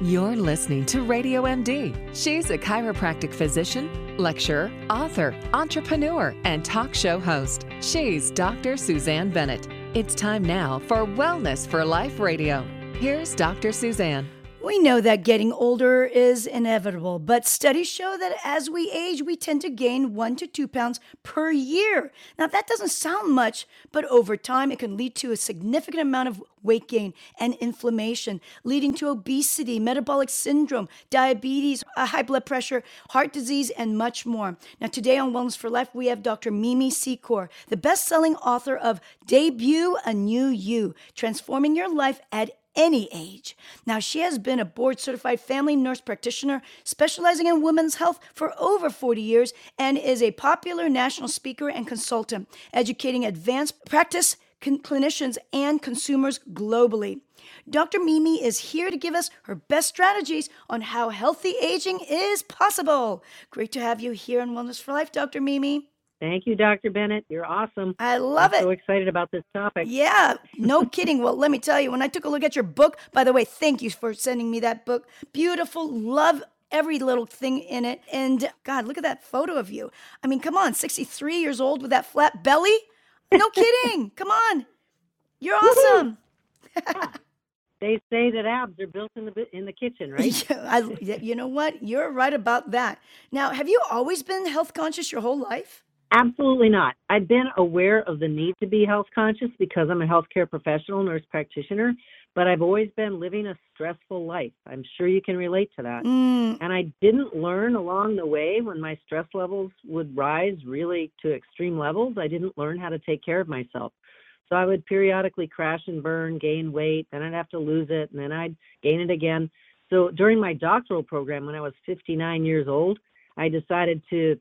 You're listening to Radio MD. She's a chiropractic physician, lecturer, author, entrepreneur, and talk show host. She's Dr. Suzanne Bennett. It's time now for Wellness for Life Radio. Here's Dr. Suzanne. We know that getting older is inevitable, but studies show that as we age, we tend to gain one to two pounds per year. Now, that doesn't sound much, but over time, it can lead to a significant amount of weight gain and inflammation, leading to obesity, metabolic syndrome, diabetes, high blood pressure, heart disease, and much more. Now, today on Wellness for Life, we have Dr. Mimi Secor, the best selling author of Debut a New You Transforming Your Life at any age. Now, she has been a board certified family nurse practitioner specializing in women's health for over 40 years and is a popular national speaker and consultant, educating advanced practice clinicians and consumers globally. Dr. Mimi is here to give us her best strategies on how healthy aging is possible. Great to have you here on Wellness for Life, Dr. Mimi. Thank you, Dr. Bennett. You're awesome. I love I'm it. So excited about this topic. Yeah, no kidding. Well, let me tell you, when I took a look at your book, by the way, thank you for sending me that book. Beautiful. Love every little thing in it. And God, look at that photo of you. I mean, come on, 63 years old with that flat belly? No kidding. come on. You're awesome. They say that abs are built in the in the kitchen, right? Yeah, I, you know what? You're right about that. Now, have you always been health conscious your whole life? Absolutely not. I've been aware of the need to be health conscious because I'm a healthcare professional, nurse practitioner, but I've always been living a stressful life. I'm sure you can relate to that. Mm, And I didn't learn along the way when my stress levels would rise really to extreme levels. I didn't learn how to take care of myself. So I would periodically crash and burn, gain weight, then I'd have to lose it, and then I'd gain it again. So during my doctoral program, when I was 59 years old, I decided to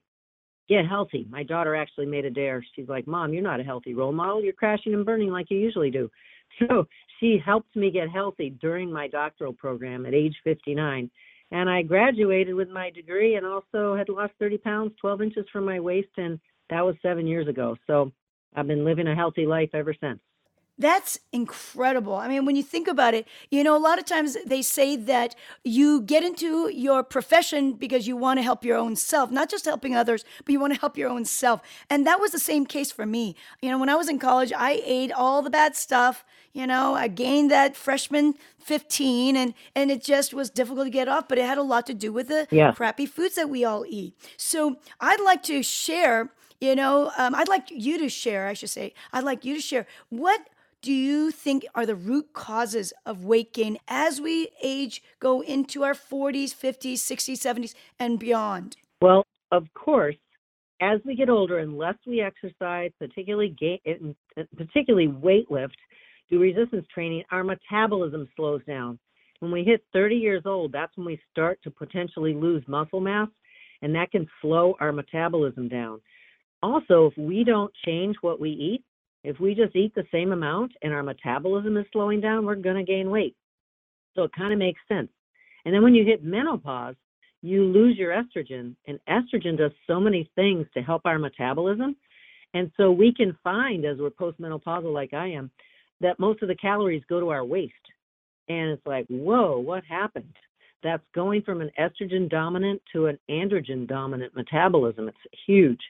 get healthy. My daughter actually made a dare. She's like, Mom, you're not a healthy role model. You're crashing and burning like you usually do. So she helped me get healthy during my doctoral program at age 59. And I graduated with my degree and also had lost 30 pounds, 12 inches from my waist. And that was seven years ago. So I've been living a healthy life ever since. That's incredible. I mean, when you think about it, you know, a lot of times they say that you get into your profession because you want to help your own self, not just helping others, but you want to help your own self. And that was the same case for me. You know, when I was in college, I ate all the bad stuff. You know, I gained that freshman 15 and and it just was difficult to get off, but it had a lot to do with the Yeah. crappy foods that we all eat. So, I'd like to share, you know, um, I'd like you to share, I should say. I'd like you to share what do you think are the root causes of weight gain as we age, go into our 40s, 50s, 60s, 70s, and beyond? Well, of course, as we get older, unless we exercise, particularly ga- in- eh, mm, eh, particularly weight lift, do resistance training, our metabolism slows down. When we hit 30 years old, that's when we start to potentially lose muscle mass, and that can slow our metabolism down. Also, if we don't change what we eat, if we just eat the same amount and our metabolism is slowing down, we're going to gain weight. So it kind of makes sense. And then when you hit menopause, you lose your estrogen, and estrogen does so many things to help our metabolism. And so we can find, as we're postmenopausal like I am, that most of the calories go to our waist. And it's like, whoa, what happened? That's going from an estrogen dominant to an androgen dominant metabolism. It's huge.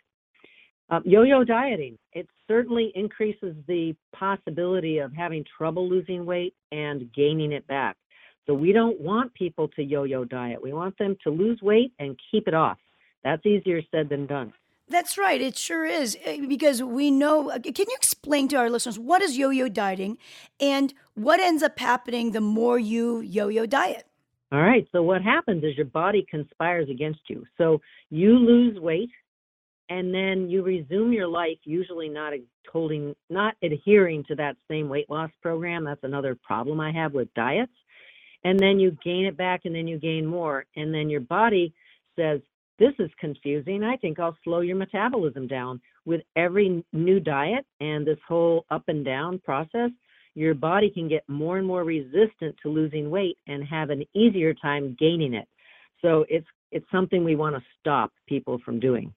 Um, yo-yo dieting, it certainly increases the possibility of having trouble losing weight and gaining it back. So we don't want people to yo-yo diet. We want them to lose weight and keep it off. That's easier said than done. That's right. It sure is. eh, Because we know, uh, can you explain to our listeners what is yo yo dieting and what ends up happening the more you yo yo diet? All right. So what happens is your body conspires against you. So you lose weight and then you resume your life usually not holding not adhering to that same weight loss program. That's another problem I have with diets. And then you gain it back and then you gain more and then your body says this is confusing. I think I'll slow your metabolism down with every new diet and this whole up and down process your body can get more and more resistant to losing weight and have an easier time gaining it. So it's it's something we want to stop people from doing.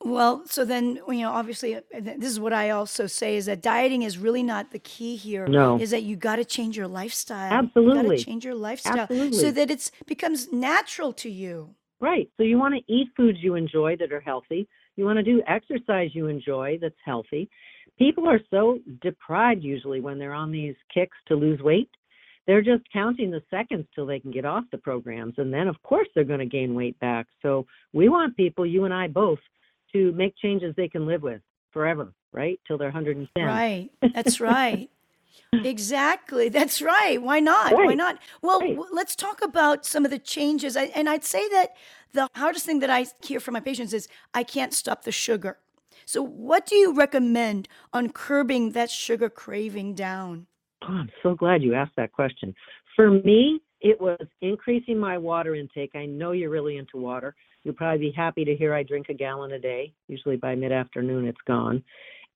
Well, so then, you know, obviously, uh, this is what I also say is that dieting is really not the key here. No. Is that you got to change your lifestyle. You got to Absolutely. change your lifestyle so Absolutely. that it's becomes natural to you. Right. So you want to eat foods you enjoy that are healthy. You want to do exercise you enjoy that's healthy. People are so deprived usually when they're on these kicks to lose weight. They're just counting the seconds till they can get off the programs. And then, of course, they're going to gain weight back. So we want people, you and I both, to make changes they can live with forever, right? Till they're 110. Right. That's right. Exactly. That's right. Why not? Why not? Well, Right. let's talk about some of the changes. I, and I'd say that the hardest thing that I hear from my patients is I can't stop the sugar. So, what do you recommend on curbing that sugar craving down? Oh, I'm so glad you asked that question. For me, it was increasing my water intake. I know you're really into water. You'll probably be happy to hear I drink a gallon a day. Usually by mid afternoon, it's gone.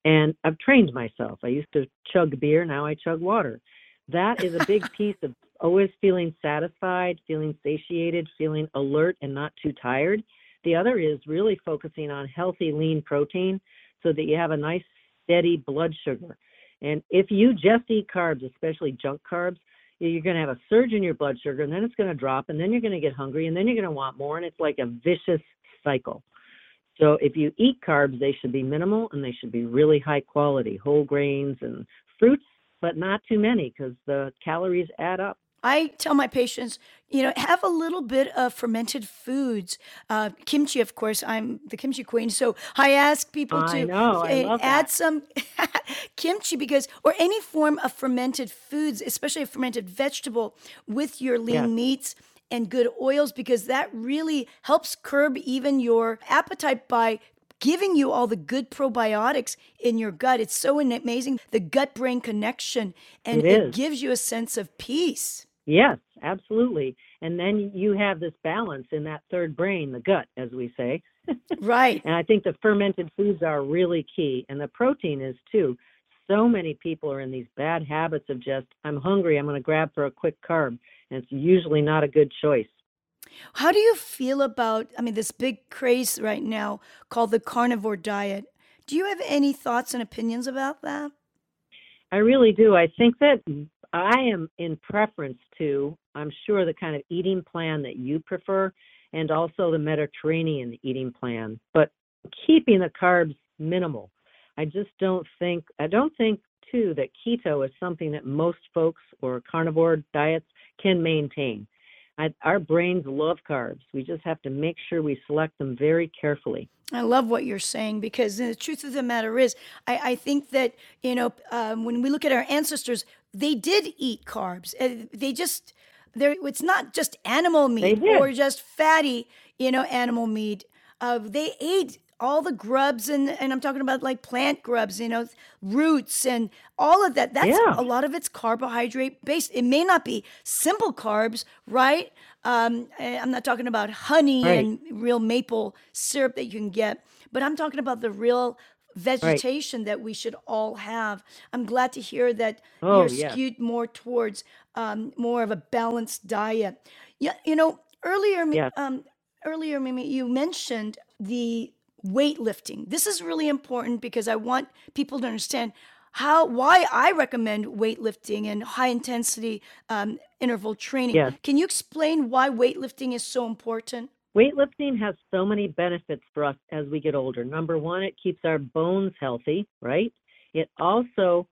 And I've trained myself. I used to chug beer, now I chug water. That is a big piece of always feeling satisfied, feeling satiated, feeling alert and not too tired. The other is really focusing on healthy, lean protein so that you have a nice, steady blood sugar. And if you just eat carbs, especially junk carbs, you're going to have a surge in your blood sugar and then it's going to drop and then you're going to get hungry and then you're going to want more and it's like a vicious cycle. So if you eat carbs, they should be minimal and they should be really high quality, whole grains and fruits, but not too many because the calories add up. I tell my patients, you know, have a little bit of fermented foods. Uh, kimchi, of course, I'm the kimchi queen. So I ask people I to know, uh, add that. some kimchi because, or any form of fermented foods, especially a fermented vegetable with your lean Yes. meats and good oils, because that really helps curb even your appetite by giving you all the good probiotics in your gut. It's so amazing, the gut brain connection, and It it gives you a sense of peace. Yes, absolutely. And then you have this balance in that third brain, the gut, as we say. Right. And I think the fermented foods are really key, and the protein is too. So many people are in these bad habits of just, I'm hungry, I'm going to grab for a quick carb, and it's usually not a good choice. How do you feel about, I mean, this big craze right now called the carnivore diet? Do you have any thoughts and opinions about that? I really do. I think that I am in preference to, I'm sure, the kind of eating plan that you prefer and also the Mediterranean eating plan, but keeping the carbs minimal. I just don't think, I don't think too that keto is something that most folks or carnivore diets can maintain. I, our brains love carbs. We just have to make sure we select them very carefully. I love what you're saying because the truth of the matter is, I, I think that, you know, um, when we look at our ancestors, they did eat carbs. Uh, They just, there, it's not just animal meat or just fatty, you know, animal meat. Uh, they ate all the grubs and and I'm talking about like plant grubs, you know, roots and all of that. That's Yeah. a lot of it's carbohydrate based. It may not be simple carbs, right? Um, eh, I'm not talking about honey Right. and real maple syrup that you can get, but I'm talking about the real. Vegetation that we should all have. I'm glad to hear that Oh, you're yes. skewed more towards um, more of a balanced diet. Yeah, you know, earlier, Mi- Yes. um, earlier, Mimi, you mentioned the weightlifting. This is really important because I want people to understand how why I recommend weightlifting and high intensity um, interval training. Yes. Can you explain why weightlifting is so important? Weightlifting has so many benefits for us as we get older. Number one, it keeps our bones healthy, right? It also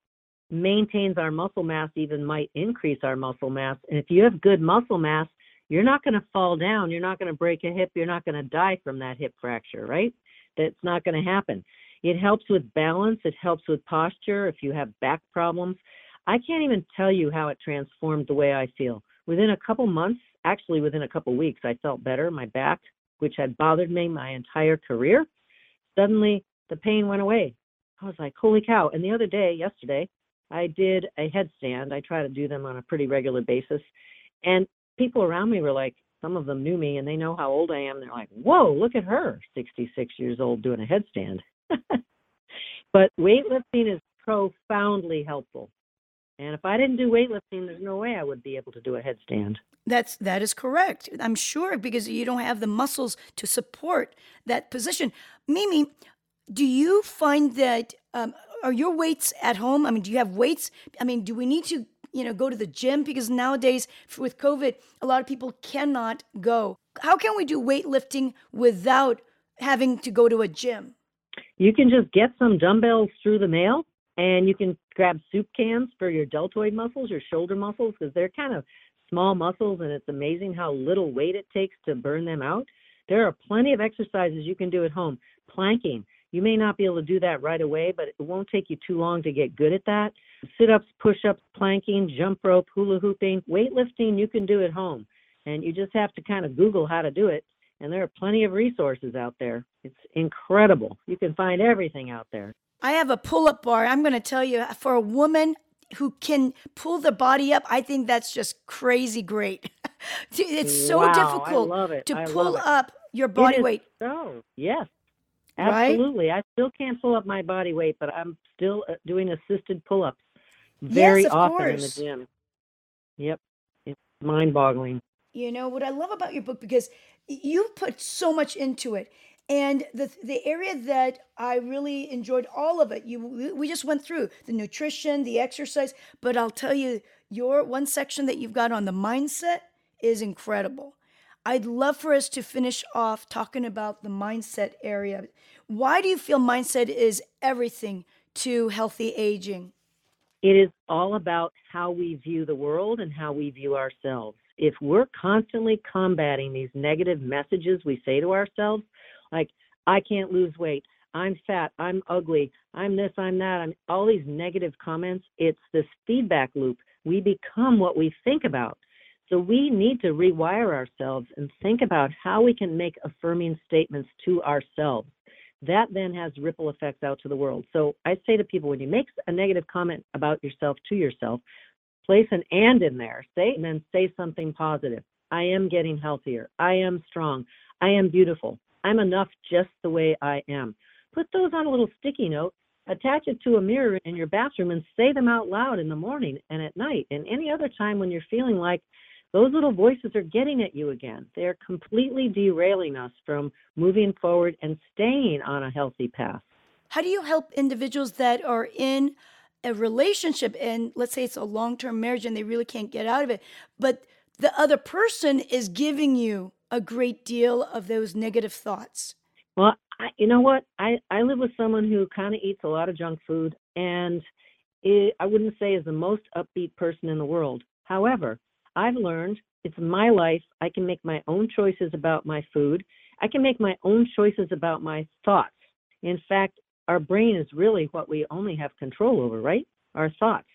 maintains our muscle mass, even might increase our muscle mass. And if you have good muscle mass, you're not going to fall down. You're not going to break a hip. You're not going to die from that hip fracture, right? That's not going to happen. It helps with balance. It helps with posture if you have back problems. I can't even tell you how it transformed the way I feel. Within a couple months, actually within a couple weeks, I felt better. My back, which had bothered me my entire career, suddenly the pain went away. I was like, holy cow. And the other day, yesterday, I did a headstand. I try to do them on a pretty regular basis. And people around me were like, some of them knew me and they know how old I am. They're like, whoa, look at her, 66 years old, doing a headstand. but weightlifting is profoundly helpful. And if I didn't do weightlifting, there's no way I would be able to do a headstand. That's that is correct. I'm sure because you don't have the muscles to support that position. Mimi, do you find that um, are your weights at home? I mean, do you have weights? I mean, do we need to you know go to the gym because nowadays with COVID, a lot of people cannot go. How can we do weightlifting without having to go to a gym? You can just get some dumbbells through the mail and you can grab soup cans for your deltoid muscles, your shoulder muscles, because they're kind of small muscles and it's amazing how little weight it takes to burn them out. There are plenty of exercises you can do at home. Planking. You may not be able to do that right away, but it won't take you too long to get good at that. Sit ups, push ups, planking, jump rope, hula hooping, weightlifting, you can do at home. And you just have to kind of Google how to do it. And there are plenty of resources out there. It's incredible. You can find everything out there. I have a pull up bar. I'm going to tell you, for a woman who can pull the body up, I think that's just crazy great. it's so wow, difficult it. to pull up your body weight. So, yes. Right? Absolutely. I still can't pull up my body weight, but I'm still uh, doing assisted pull ups very yes, often course. in the gym. Yep. It's mind boggling. You know what I love about your book because you put so much into it. And the the area that I really enjoyed all of it, you we just went through the nutrition, the exercise, but I'll tell you, your one section that you've got on the mindset is incredible. I'd love for us to finish off talking about the mindset area. Why do you feel mindset is everything to healthy aging? It is all about how we view the world and how we view ourselves. If we're constantly combating these negative messages we say to ourselves, like I can't lose weight, I'm fat, I'm ugly, I'm this, I'm that, I'm all these negative comments, it's this feedback loop. We become what we think about. So we need to rewire ourselves and think about how we can make affirming statements to ourselves. That then has ripple effects out to the world. So I say to people when you make a negative comment about yourself to yourself, place an and in there, say and then say something positive. I am getting healthier. I am strong. I am beautiful. I'm enough just the way I am. Put those on a little sticky note, attach it to a mirror in your bathroom, and say them out loud in the morning and at night and any other time when you're feeling like those little voices are getting at you again. They're completely derailing us from moving forward and staying on a healthy path. How do you help individuals that are in a relationship and let's say it's a long-term marriage and they really can't get out of it, but the other person is giving you a great deal of those negative thoughts? Well, I, you know what? I, I live with someone who kind of eats a lot of junk food and it, I wouldn't say is the most upbeat person in the world. However, I've learned it's my life. I can make my own choices about my food. I can make my own choices about my thoughts. In fact, our brain is really what we only have control over, right? Our thoughts.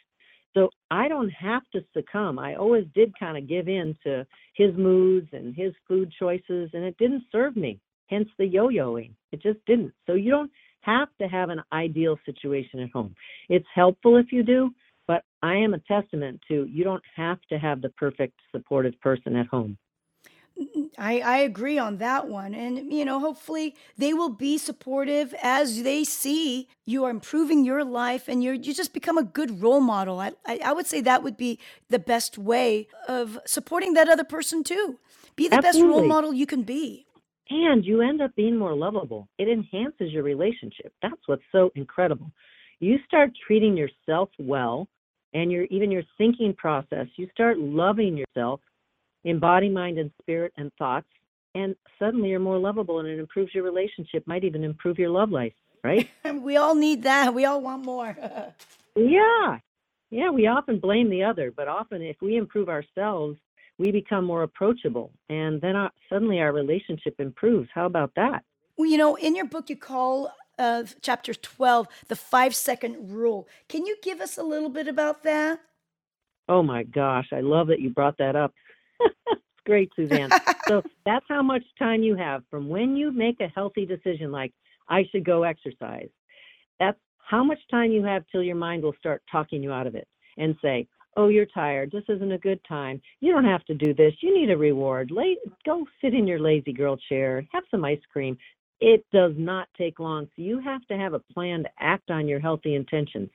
So I don't have to succumb. I always did kind of give in to his moods and his food choices, and it didn't serve me. Hence the yo yoing. It just didn't. So you don't have to have an ideal situation at home. It's helpful if you do, but I am a testament to you don't have to have the perfect supportive person at home. I, I agree on that one. And, you know, hopefully they will be supportive as they see you are improving your life and you're, you just become a good role model. I, I, I would say that would be the best way of supporting that other person too. Be the best role model you can be. And you end up being more lovable. It enhances your relationship. That's what's so incredible. You start treating yourself well and your even your thinking process, you start loving yourself in body, mind, and spirit and thoughts, and suddenly you're more lovable and it improves your relationship, might even improve your love life, right? We all need that. We all want more. Yeah. Yeah, we often blame the other, but often if we improve ourselves, we become more approachable and then our, suddenly our relationship improves. How about that? well, you know, in your book, you call uh, chapter 12 the five second rule. Can you give us a little bit about that? Oh my gosh, I love that you brought that up. great, Suzanne. so that's how much time you have from when you make a healthy decision like I should go exercise. That's how much time you have till your mind will start talking you out of it and say, "Oh, you're tired. This isn't a good time. You don't have to do this. You need a reward. Lay, go sit in your lazy girl chair. Have some ice cream." It does not take long. So you have to have a plan to act on your healthy intentions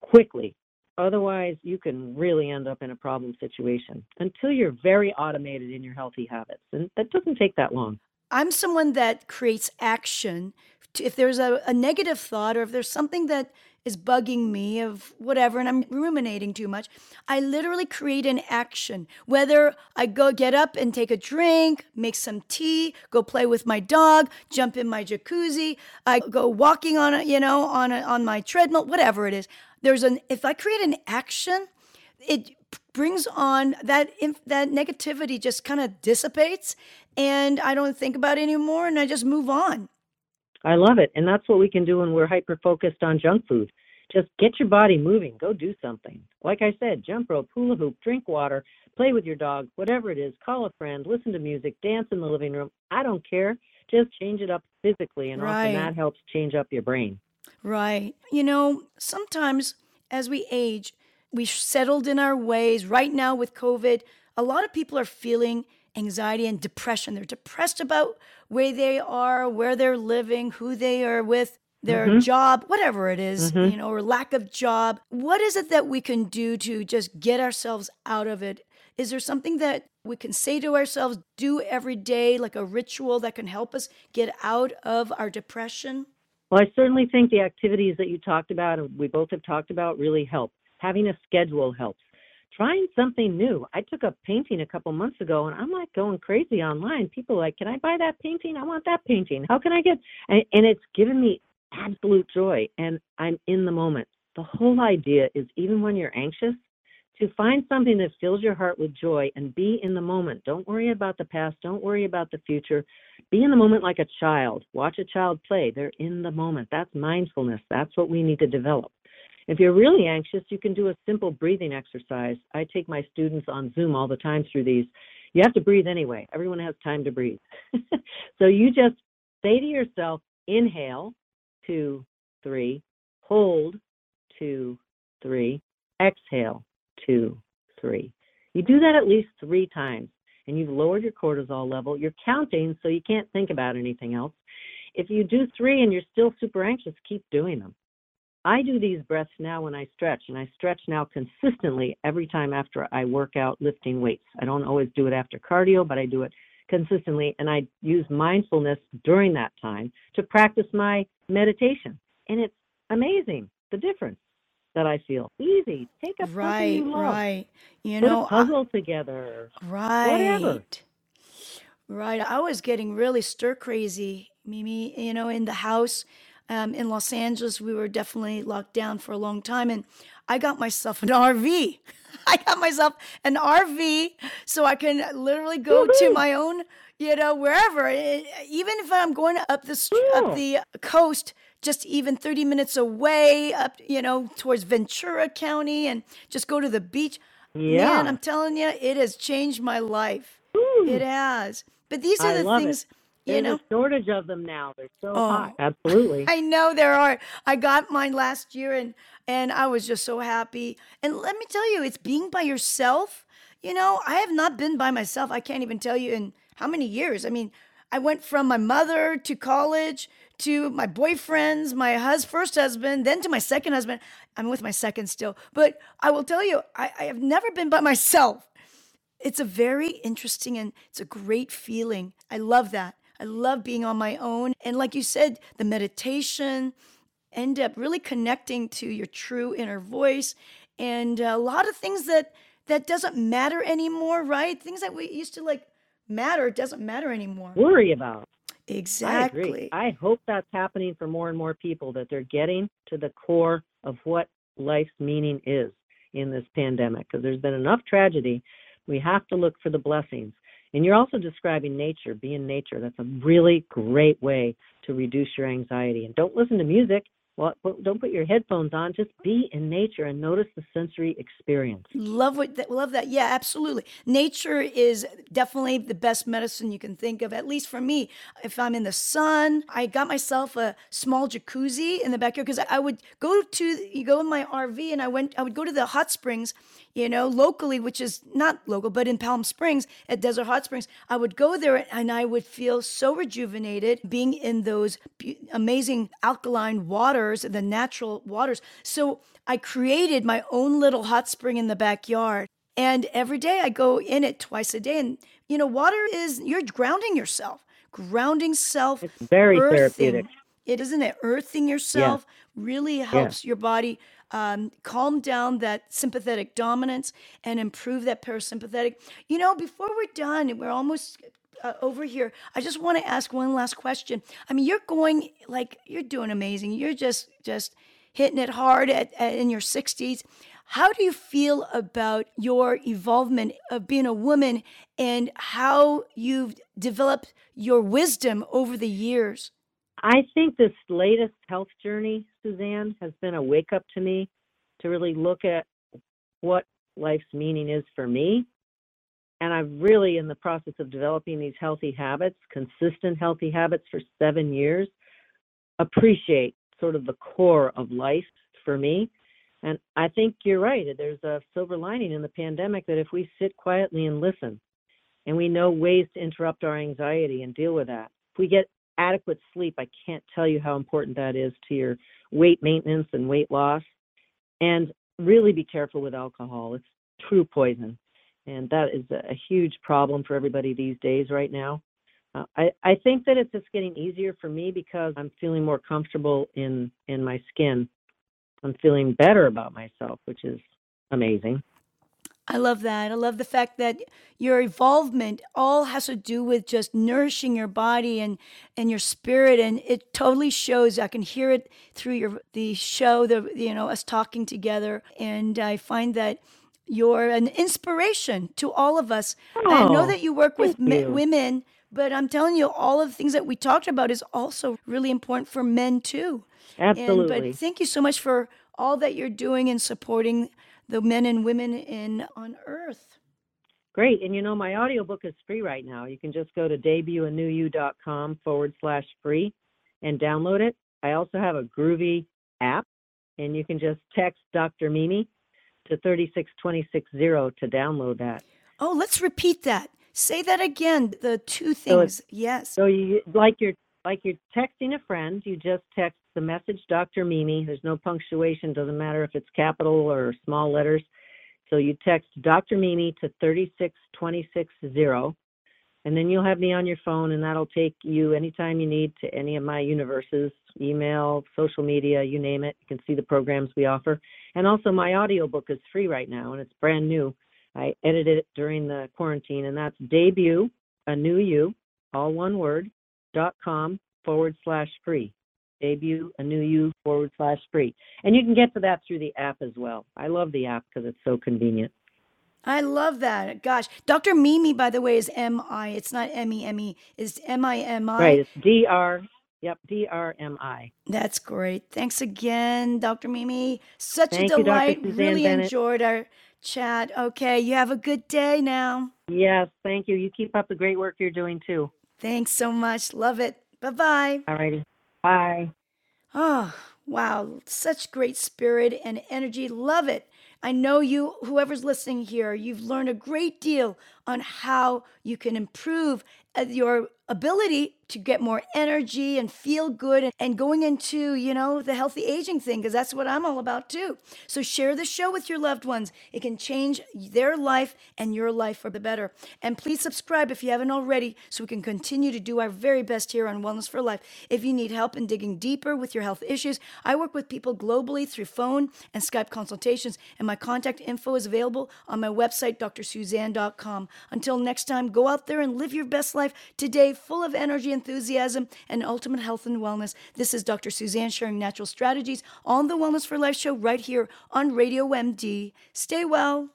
quickly. Otherwise, you can really end up in a problem situation until you're very automated in your healthy habits. And that doesn't take that long. I'm someone that creates action. If there's a, a negative thought or if there's something that is bugging me of whatever and I'm ruminating too much, I literally create an action. Whether I go get up and take a drink, make some tea, go play with my dog, jump in my jacuzzi, I go walking on a, you know, on a, on my treadmill, whatever it is. There's an if I create an action, it brings on that that negativity just kind of dissipates and I don't think about it anymore and I just move on. I love it. And that's what we can do when we're hyper focused on junk food. Just get your body moving, go do something. Like I said, jump rope, hula hoop, drink water, play with your dog, whatever it is, call a friend, listen to music, dance in the living room. I don't care. Just change it up physically, and Right. often that helps change up your brain. Right. You know, sometimes as we age, we've settled in our ways. Right now with COVID, a lot of people are feeling anxiety and depression. They're depressed about where they are, where they're living, who they are with, their Mhm. job, whatever it is, Mhm. you know, or lack of job. What is it that we can do to just get ourselves out of it? Is there something that we can say to ourselves, do every day, like a ritual that can help us get out of our depression? Well, I certainly think the activities that you talked about and we both have talked about really help. Having a schedule helps. Trying something new. I took up painting a couple months ago and I'm like going crazy online. People like, "Can I buy that painting? I want that painting. How can I get?" And, and it's given me absolute joy and I'm in the moment. The whole idea is even when you're anxious, to find something that fills your heart with joy and be in the moment. Don't worry about the past, don't worry about the future. Be in the moment like a child. Watch a child play. They're in the moment. That's mindfulness. That's what we need to develop. If you're really anxious, you can do a simple breathing exercise. I take my students on Zoom all the time through these. You have to breathe anyway. Everyone has time to breathe. so you just say to yourself, inhale, two, three, hold, two, three, exhale, two, three. You do that at least three times, and you've lowered your cortisol level. You're counting, so you can't think about anything else. If you do three and you're still super anxious, keep doing them. I do these breaths now when I stretch, and I stretch now consistently every time after I work out lifting weights. I don't always do it after cardio, but I do it consistently, and I use mindfulness during that time to practice my meditation. And it's amazing the difference that I feel. Easy. Take a Right, you love. right. You Put know, a I- puzzle together. Whatever. Right. Right. I was getting really stir crazy, Mimi, you know, in the house um, in Los Angeles. We were definitely locked down for a long time. And I got myself an RV. I got myself an RV so I can literally go to Woohoo! my own, you know, wherever. Even if I'm going up the str- Cool. up the coast, just even 30 minutes away, up, you know, towards Ventura County, and just go to the beach. Man, Yeah. I'm telling you, it has changed my life. Woo. It has. But these are I the love it. things, you There's know. a shortage of them now. They're so Oh. hot. Absolutely. I know there are. I got mine last year and and I was just so happy. And let me tell you, it's being by yourself. You know, I have not been by myself. I can't even tell you in how many years. I mean, I went from my mother to college to my boyfriends, my hus- first husband, then to my second husband. I'm with my second still. But I will tell you, I, I have never been by myself. It's a very interesting and it's a great feeling. I love that. I love being on my own. And like you said, the meditation end up really connecting to your true inner voice and a lot of things that that doesn't matter anymore, right? Things that we used to like matter doesn't matter anymore. Worry about. I Exactly. agree. I hope that's happening for more and more people that they're getting to the core of what life's meaning is in this pandemic because there's been enough tragedy. We have to look for the blessings. And you're also describing nature, be in nature. That's a really great way to reduce your anxiety. And don't listen to music. Well, don't put your headphones on. Just be in nature and notice the sensory experience. Love what that, love that. Yeah, absolutely. Nature is definitely the best medicine you can think of. At least for me, if I'm in the sun, I got myself a small jacuzzi in the backyard because I would go to you go in my RV and I went I would go to the hot springs, you know, locally, which is not local, but in Palm Springs at Desert Hot Springs, I would go there and I would feel so rejuvenated being in those amazing alkaline waters, the natural waters. So I created my own little hot spring in the backyard. And every day I go in it twice a day. And, you know, water is, you're grounding yourself, grounding self. It's very earthing. therapeutic. It isn't it? Earthing yourself really helps your body um, calm down that sympathetic dominance and improve that parasympathetic. You know, before we're done, we're almost uh, over here. I just want to ask one last question. I mean, you're going like you're doing amazing. You're just just hitting it hard at, at in your 60s. How do you feel about your evolvement of being a woman and how you've developed your wisdom over the years? I think this latest health journey, Suzanne, has been a wake up to me to really look at what life's meaning is for me. And I'm really in the process of developing these healthy habits, consistent healthy habits for seven years. Appreciate sort of the core of life for me. And I think you're right. There's a silver lining in the pandemic that if we sit quietly and listen, and we know ways to interrupt our anxiety and deal with that, if we get adequate sleep, I can't tell you how important that is to your weight maintenance and weight loss. And really be careful with alcohol. It's true poison. And that is a huge problem for everybody these days right now. Uh, I, I think that it's just getting easier for me because I'm feeling more comfortable in, in my skin. I'm feeling better about myself, which is amazing. I love that. I love the fact that your evolvement all has to do with just nourishing your body and and your spirit, and it totally shows. I can hear it through your the show, the you know us talking together, and I find that you're an inspiration to all of us. Oh, I know that you work with you. women, but I'm telling you, all of the things that we talked about is also really important for men too. Absolutely. And, but thank you so much for all that you're doing and supporting the men and women in on earth. Great. And you know, my audiobook is free right now. You can just go to debutanewYou.com forward slash free and download it. I also have a groovy app, and you can just text Dr. Mimi to 36260 to download that. Oh, let's repeat that. Say that again. The two So things. yes. So you like you're like you're texting a friend, you just text the message Dr. Mimi. There's no punctuation, doesn't matter if it's capital or small letters. So you text Dr. Mimi to 36260 and then you'll have me on your phone and that'll take you anytime you need to any of my universes, email, social media, you name it. You can see the programs we offer. And also my audiobook is free right now and it's brand new. I edited it during the quarantine and that's debut a new you, all one word, dot com forward slash free. Debut a new you forward slash free. And you can get to that through the app as well. I love the app because it's so convenient. I love that. Gosh, Dr. Mimi, by the way, is M I. It's not M E M E. It's M I M I. Right. It's D R yep, D R M I. That's great. Thanks again, Dr. Mimi. Such Thank a delight. Suzanne really Bennett. enjoyed our chat. Okay, you have a good day now. Yes, thank you. You keep up the great work you're doing too. Thanks so much. Love it. Bye bye. All righty. Bye. Oh, wow. Such great spirit and energy. Love it. I know you, whoever's listening here, you've learned a great deal on how you can improve uh, your ability to get more energy and feel good and, going into, you know, the healthy aging thing, because that's what I'm all about too. So share the show with your loved ones. It can change their life and your life for the better. And please subscribe if you haven't already so we can continue to do our very best here on Wellness for Life. If you need help in digging deeper with your health issues, I work with people globally through phone and Skype consultations, and my contact info is available on my website, drsuzanne.com. Until next time, go out there and live your best life today, full of energy, enthusiasm, and ultimate health and wellness. This is Dr. Suzanne sharing natural strategies on the Wellness for Life show right here on Radio MD. Stay well.